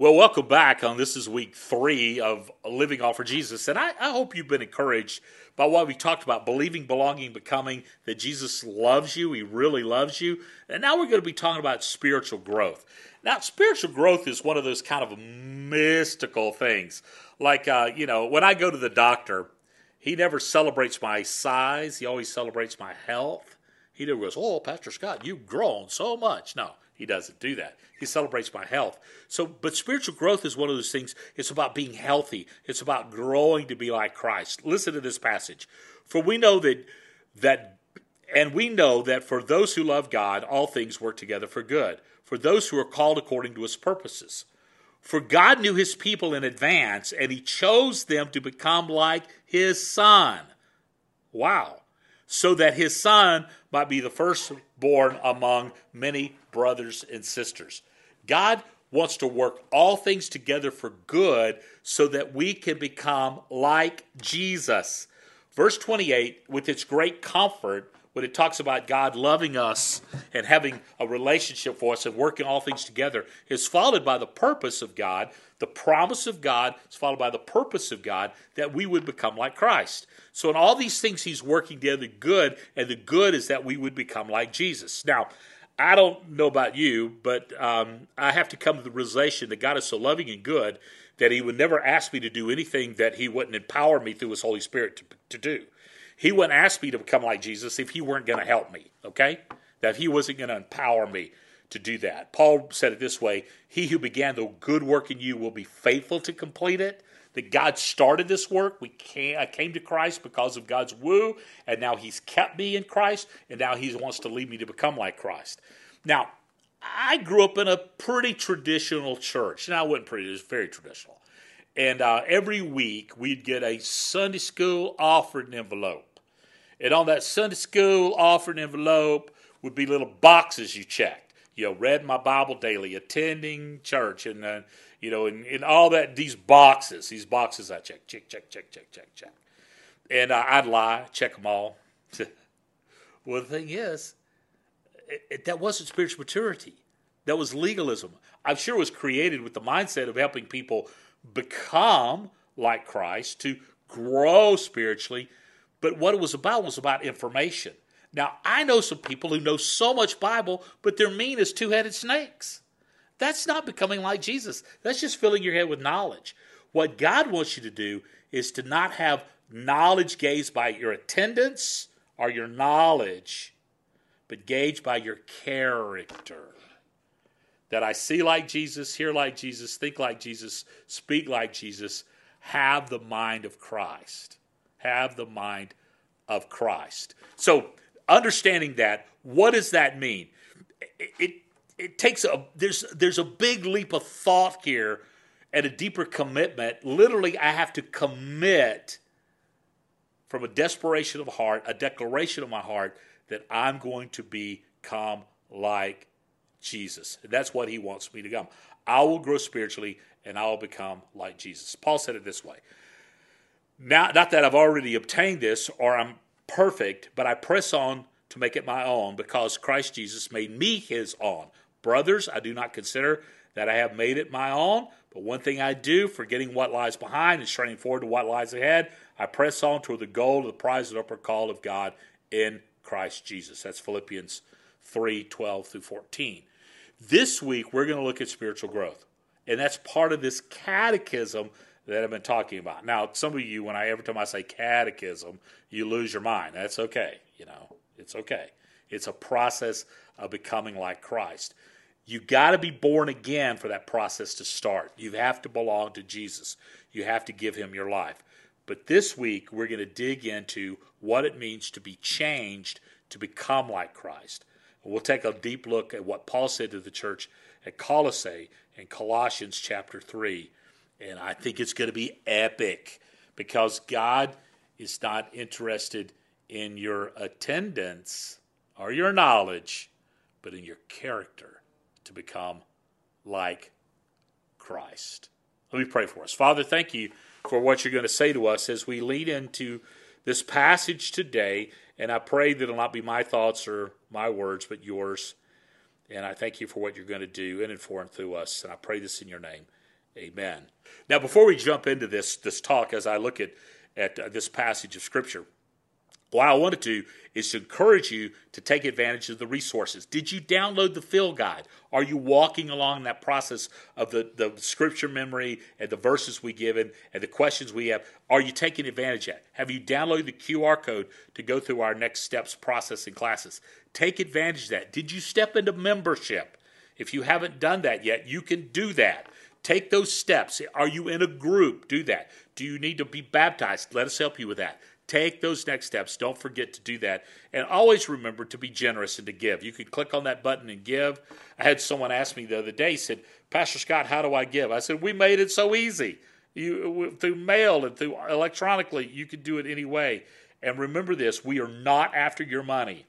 Well, welcome back on this is week three of Living All for Jesus. And I, I, hope you've been encouraged by what we talked about believing, belonging, becoming, that Jesus loves you. He really loves you. And now we're going to be talking about spiritual growth. Now, spiritual growth is one of those kind of mystical things. Like, uh, you know, when I go to the doctor, he never celebrates my size, he always celebrates my health. He never goes, Oh, Pastor Scott, you've grown so much. No, he doesn't do that. He celebrates my health. So, but spiritual growth is one of those things. It's about being healthy. It's about growing to be like Christ. Listen to this passage. For we know that that and we know that for those who love God, all things work together for good, for those who are called according to his purposes. For God knew his people in advance, and he chose them to become like his son. Wow. So that his son might be the firstborn among many brothers and sisters. God wants to work all things together for good so that we can become like Jesus. Verse 28, with its great comfort, when it talks about God loving us and having a relationship for us and working all things together, is followed by the purpose of God. The promise of God is followed by the purpose of God that we would become like Christ. So, in all these things, He's working together good, and the good is that we would become like Jesus. Now, I don't know about you, but um, I have to come to the realization that God is so loving and good that He would never ask me to do anything that He wouldn't empower me through His Holy Spirit to, to do. He wouldn't ask me to become like Jesus if He weren't going to help me, okay? That He wasn't going to empower me to do that. Paul said it this way He who began the good work in you will be faithful to complete it that God started this work. We came, I came to Christ because of God's woo, and now He's kept me in Christ, and now He wants to lead me to become like Christ. Now, I grew up in a pretty traditional church. Now, I wasn't pretty, it was very traditional. And uh, every week we'd get a Sunday school offering envelope. And on that Sunday school offering envelope would be little boxes you checked. You know, read my Bible daily, attending church, and uh, you know, and, and all that, these boxes, these boxes I check, check, check, check, check, check, check. And uh, I'd lie, check them all. well, the thing is, it, it, that wasn't spiritual maturity. That was legalism. I'm sure it was created with the mindset of helping people become like Christ, to grow spiritually. But what it was about was about information. Now, I know some people who know so much Bible, but they're mean as two headed snakes. That's not becoming like Jesus. That's just filling your head with knowledge. What God wants you to do is to not have knowledge gauged by your attendance or your knowledge, but gauged by your character. That I see like Jesus, hear like Jesus, think like Jesus, speak like Jesus, have the mind of Christ. Have the mind of Christ. So, understanding that, what does that mean? It, it it takes a there's there's a big leap of thought here and a deeper commitment. Literally, I have to commit from a desperation of heart, a declaration of my heart that I'm going to become like Jesus. And that's what he wants me to become. I will grow spiritually and I will become like Jesus. Paul said it this way. Now, not that I've already obtained this or I'm perfect, but I press on to make it my own because Christ Jesus made me his own. Brothers, I do not consider that I have made it my own, but one thing I do, forgetting what lies behind and straining forward to what lies ahead, I press on toward the goal of the prize of the upper call of God in Christ Jesus. That's Philippians 3 12 through 14. This week, we're going to look at spiritual growth. And that's part of this catechism that I've been talking about. Now, some of you, when I every time I say catechism, you lose your mind. That's okay. You know, it's okay. It's a process of becoming like Christ. You got to be born again for that process to start. You have to belong to Jesus. You have to give him your life. But this week, we're going to dig into what it means to be changed to become like Christ. We'll take a deep look at what Paul said to the church at Colossae in Colossians chapter 3. And I think it's going to be epic because God is not interested in your attendance or your knowledge, but in your character to become like Christ. Let me pray for us. Father, thank you for what you're going to say to us as we lead into this passage today. And I pray that it'll not be my thoughts or my words, but yours. And I thank you for what you're going to do and for and through us. And I pray this in your name. Amen. Now, before we jump into this this talk, as I look at at uh, this passage of Scripture, what I wanted to is to encourage you to take advantage of the resources. Did you download the Fill guide? Are you walking along that process of the, the scripture memory and the verses we given and the questions we have? Are you taking advantage of it? Have you downloaded the QR code to go through our next steps processing classes? Take advantage of that. Did you step into membership? If you haven't done that yet, you can do that. Take those steps. Are you in a group? Do that. Do you need to be baptized? Let us help you with that. Take those next steps. Don't forget to do that. And always remember to be generous and to give. You can click on that button and give. I had someone ask me the other day, said, Pastor Scott, how do I give? I said, We made it so easy. You through mail and through electronically, you can do it any way. And remember this, we are not after your money.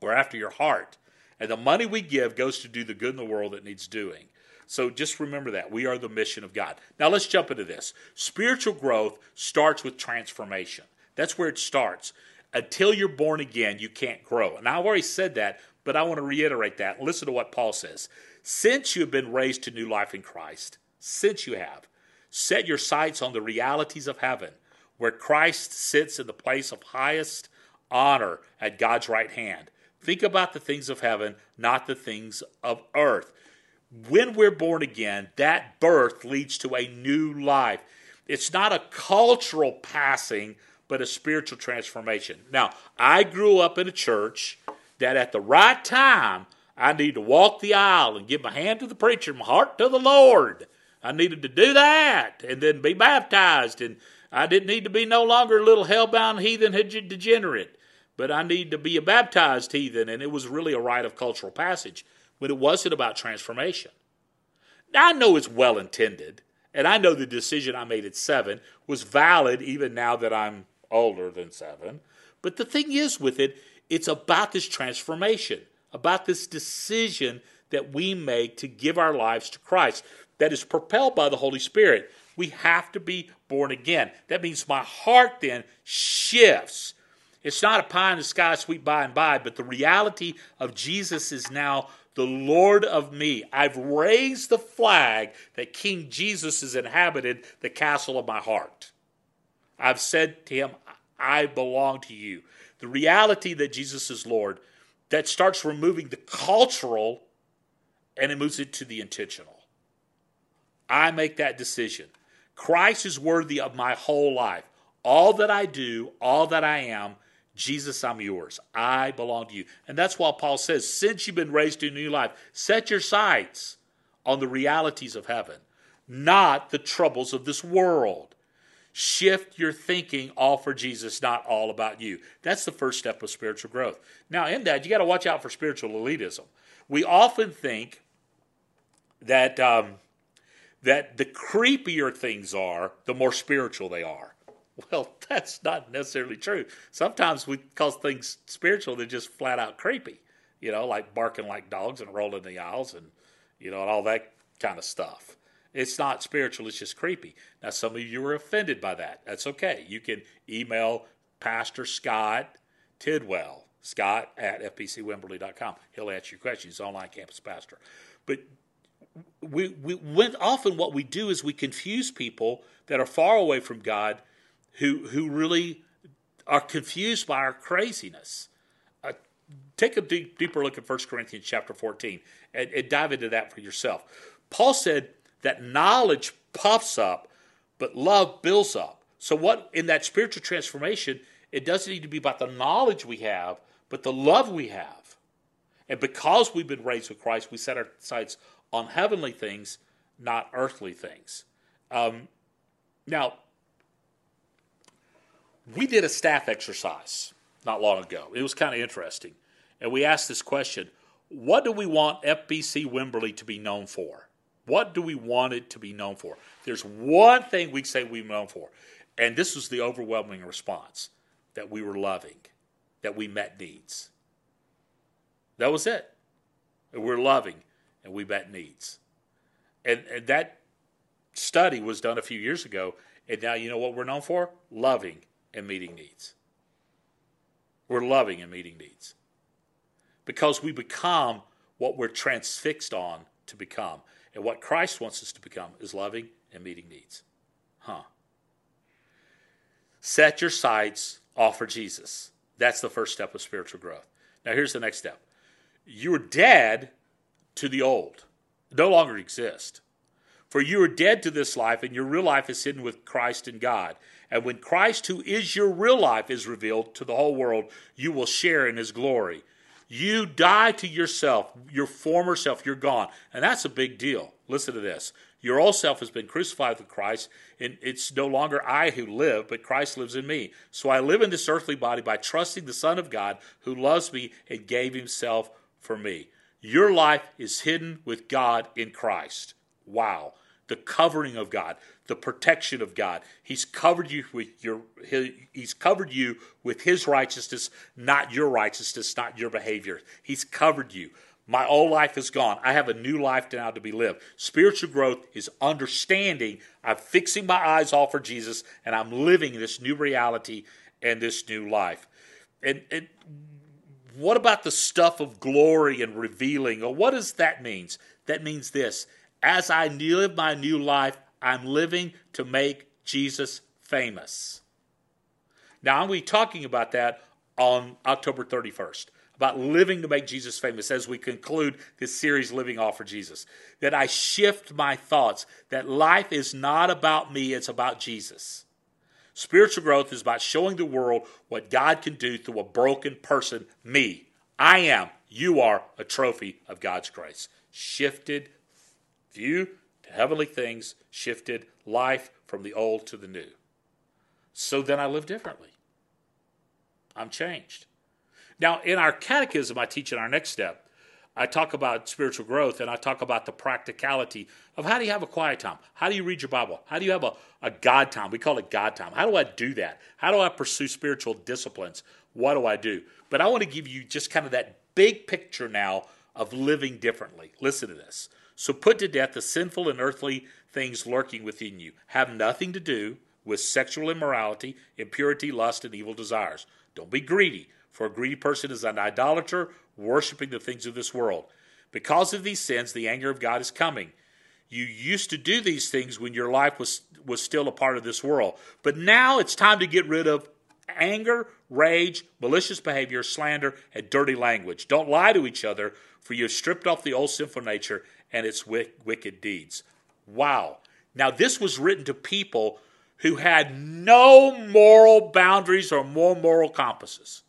We're after your heart. And the money we give goes to do the good in the world that needs doing. So just remember that. We are the mission of God. Now let's jump into this. Spiritual growth starts with transformation. That's where it starts. Until you're born again, you can't grow. And I've already said that, but I want to reiterate that. Listen to what Paul says. Since you have been raised to new life in Christ, since you have, set your sights on the realities of heaven, where Christ sits in the place of highest honor at God's right hand. Think about the things of heaven, not the things of earth. When we're born again, that birth leads to a new life. It's not a cultural passing but a spiritual transformation. Now, I grew up in a church that at the right time, I need to walk the aisle and give my hand to the preacher, my heart to the Lord. I needed to do that and then be baptized. And I didn't need to be no longer a little hell-bound heathen degenerate, but I need to be a baptized heathen. And it was really a rite of cultural passage when it wasn't about transformation. Now, I know it's well intended, and I know the decision I made at seven was valid even now that I'm older than seven. But the thing is with it, it's about this transformation, about this decision that we make to give our lives to Christ that is propelled by the Holy Spirit. We have to be born again. That means my heart then shifts. It's not a pie in the sky, sweet by and by, but the reality of Jesus is now the Lord of me. I've raised the flag that King Jesus has inhabited the castle of my heart. I've said to him, I belong to you. The reality that Jesus is Lord, that starts removing the cultural and it moves it to the intentional. I make that decision. Christ is worthy of my whole life. All that I do, all that I am, Jesus, I'm yours. I belong to you. And that's why Paul says, since you've been raised to a new life, set your sights on the realities of heaven, not the troubles of this world. Shift your thinking all for Jesus, not all about you. That's the first step of spiritual growth. Now, in that, you got to watch out for spiritual elitism. We often think that um, that the creepier things are, the more spiritual they are. Well, that's not necessarily true. Sometimes we call things spiritual, they're just flat out creepy. You know, like barking like dogs and rolling the aisles and you know, and all that kind of stuff. It's not spiritual, it's just creepy. Now, some of you are offended by that. That's okay. You can email Pastor Scott Tidwell, scott at fbcwimberley.com. He'll answer your questions. He's online campus pastor. But we, we when often what we do is we confuse people that are far away from God who, who really are confused by our craziness. Uh, take a deep, deeper look at 1 Corinthians chapter 14 and, and dive into that for yourself. Paul said, that knowledge puffs up, but love builds up. So, what in that spiritual transformation, it doesn't need to be about the knowledge we have, but the love we have. And because we've been raised with Christ, we set our sights on heavenly things, not earthly things. Um, now, we did a staff exercise not long ago. It was kind of interesting. And we asked this question What do we want FBC Wimberley to be known for? What do we want it to be known for? There's one thing we say we're known for, and this was the overwhelming response that we were loving, that we met needs. That was it. We're loving and we met needs. And, and that study was done a few years ago, and now you know what we're known for? Loving and meeting needs. We're loving and meeting needs. Because we become what we're transfixed on to become. And what Christ wants us to become is loving and meeting needs. Huh. Set your sights off for Jesus. That's the first step of spiritual growth. Now, here's the next step you're dead to the old, no longer exist. For you are dead to this life, and your real life is hidden with Christ in God. And when Christ, who is your real life, is revealed to the whole world, you will share in his glory. You die to yourself, your former self, you're gone. And that's a big deal. Listen to this. Your old self has been crucified with Christ, and it's no longer I who live, but Christ lives in me. So I live in this earthly body by trusting the Son of God who loves me and gave himself for me. Your life is hidden with God in Christ. Wow. The covering of God, the protection of God. He's covered you with your he's covered you with his righteousness, not your righteousness, not your behavior. He's covered you. My old life is gone. I have a new life now to be lived. Spiritual growth is understanding I'm fixing my eyes all for Jesus and I'm living this new reality and this new life. And, and what about the stuff of glory and revealing? Or what does that mean? That means this as I live my new life, I'm living to make Jesus famous. Now, to be talking about that on October 31st about living to make Jesus famous as we conclude this series, Living All for Jesus. That I shift my thoughts, that life is not about me, it's about Jesus. Spiritual growth is about showing the world what God can do through a broken person, me. I am, you are a trophy of God's grace. Shifted view to heavenly things, shifted life from the old to the new. So then I live differently. I'm changed. Now, in our catechism, I teach in our next step, I talk about spiritual growth and I talk about the practicality of how do you have a quiet time? How do you read your Bible? How do you have a, a God time? We call it God time. How do I do that? How do I pursue spiritual disciplines? What do I do? But I want to give you just kind of that big picture now of living differently. Listen to this. So put to death the sinful and earthly things lurking within you. Have nothing to do with sexual immorality, impurity, lust, and evil desires. Don't be greedy for a greedy person is an idolater, worshiping the things of this world. Because of these sins, the anger of God is coming. You used to do these things when your life was, was still a part of this world. But now it's time to get rid of anger, rage, malicious behavior, slander, and dirty language. Don't lie to each other, for you have stripped off the old sinful nature and its wicked deeds. Wow. Now, this was written to people who had no moral boundaries or more moral compasses.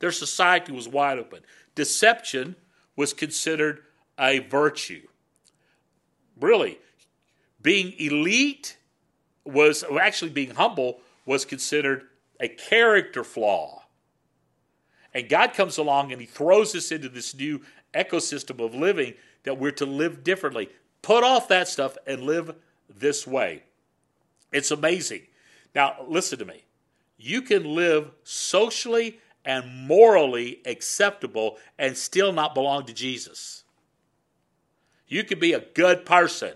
Their society was wide open. Deception was considered a virtue. Really, being elite was actually being humble was considered a character flaw. And God comes along and He throws us into this new ecosystem of living that we're to live differently. Put off that stuff and live this way. It's amazing. Now, listen to me. You can live socially and morally acceptable and still not belong to Jesus. You can be a good person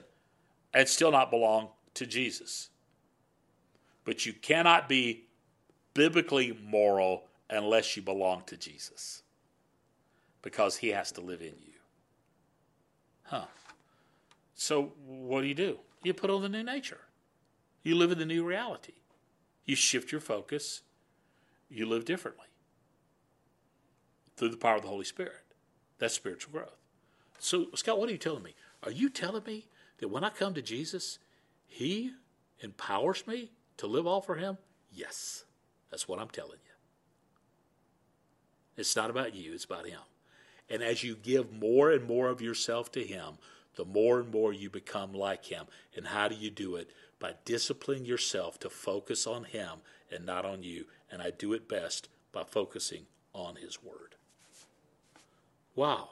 and still not belong to Jesus. But you cannot be biblically moral unless you belong to Jesus because he has to live in you. Huh. So, what do you do? You put on the new nature. You live in the new reality. You shift your focus. You live differently through the power of the Holy Spirit. That's spiritual growth. So, Scott, what are you telling me? Are you telling me that when I come to Jesus, He empowers me to live all for Him? Yes. That's what I'm telling you. It's not about you, it's about Him. And as you give more and more of yourself to Him, the more and more you become like Him. And how do you do it? By disciplining yourself to focus on Him and not on you. And I do it best by focusing on His Word. Wow.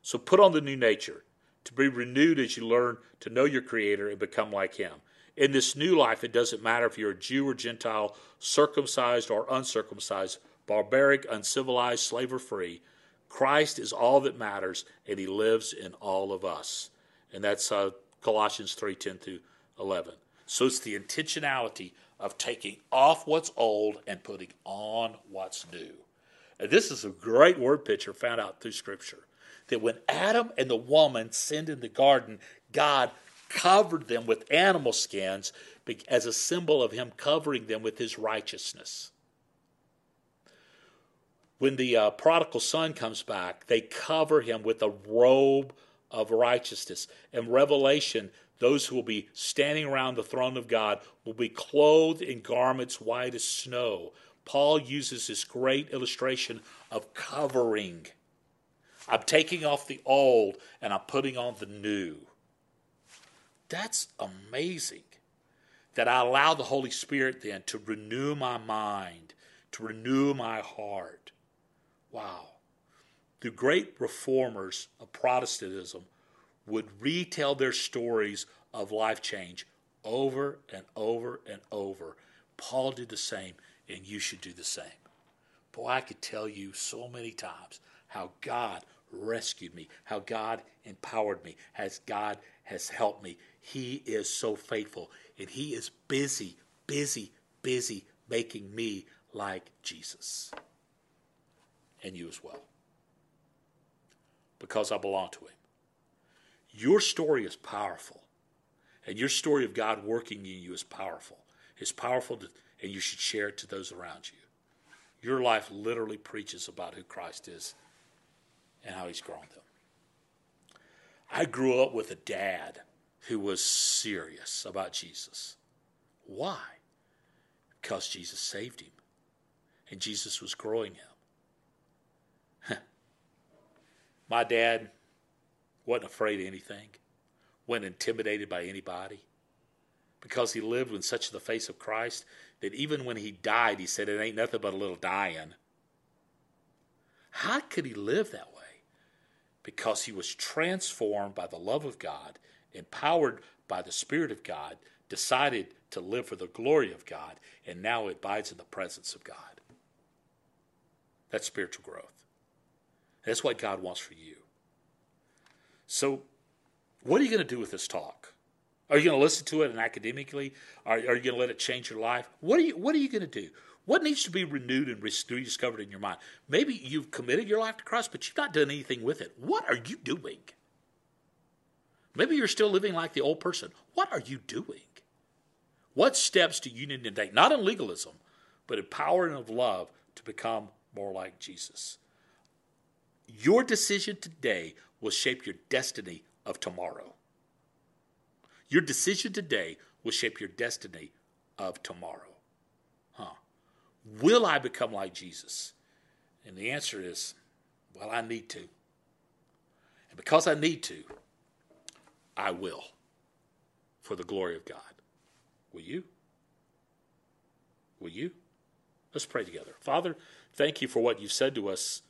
So put on the new nature to be renewed as you learn to know your Creator and become like Him. In this new life, it doesn't matter if you're a Jew or Gentile, circumcised or uncircumcised, barbaric, uncivilized, slave or free. Christ is all that matters, and He lives in all of us. And that's uh, Colossians 3 10 through 11. So it's the intentionality of taking off what's old and putting on what's new. And this is a great word picture found out through Scripture. that when Adam and the woman sinned in the garden, God covered them with animal skins as a symbol of Him covering them with His righteousness. When the uh, prodigal son comes back, they cover him with a robe of righteousness. In Revelation, those who will be standing around the throne of God will be clothed in garments white as snow. Paul uses this great illustration of covering. I'm taking off the old and I'm putting on the new. That's amazing that I allow the Holy Spirit then to renew my mind, to renew my heart. Wow. The great reformers of Protestantism would retell their stories of life change over and over and over. Paul did the same, and you should do the same. Boy, I could tell you so many times how God rescued me, how God empowered me, as God has helped me. He is so faithful, and He is busy, busy, busy making me like Jesus. And you as well. Because I belong to Him. Your story is powerful. And your story of God working in you is powerful. It's powerful, to, and you should share it to those around you. Your life literally preaches about who Christ is and how He's grown them. I grew up with a dad who was serious about Jesus. Why? Because Jesus saved him and Jesus was growing him. My dad wasn't afraid of anything, wasn't intimidated by anybody, because he lived in such the face of Christ that even when he died, he said, It ain't nothing but a little dying. How could he live that way? Because he was transformed by the love of God, empowered by the Spirit of God, decided to live for the glory of God, and now abides in the presence of God. That's spiritual growth. That's what God wants for you. So, what are you going to do with this talk? Are you going to listen to it and academically? Are, are you going to let it change your life? What are you What are you going to do? What needs to be renewed and rediscovered in your mind? Maybe you've committed your life to Christ, but you've not done anything with it. What are you doing? Maybe you're still living like the old person. What are you doing? What steps do you need to take? Not in legalism, but in power and of love to become more like Jesus. Your decision today will shape your destiny of tomorrow. Your decision today will shape your destiny of tomorrow. Huh. Will I become like Jesus? And the answer is, well, I need to. And because I need to, I will for the glory of God. Will you? Will you? Let's pray together. Father, thank you for what you've said to us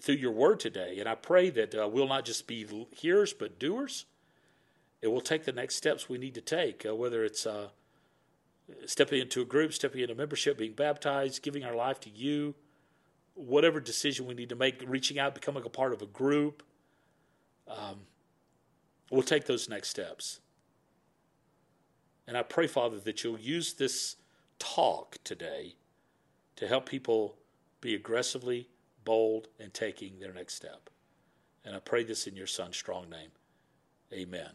through your word today. And I pray that uh, we'll not just be hearers, but doers. And we'll take the next steps we need to take, uh, whether it's uh, stepping into a group, stepping into membership, being baptized, giving our life to you, whatever decision we need to make, reaching out, becoming a part of a group. Um, we'll take those next steps. And I pray, Father, that you'll use this talk today to help people be aggressively bold, and taking their next step. And I pray this in your son's strong name. Amen.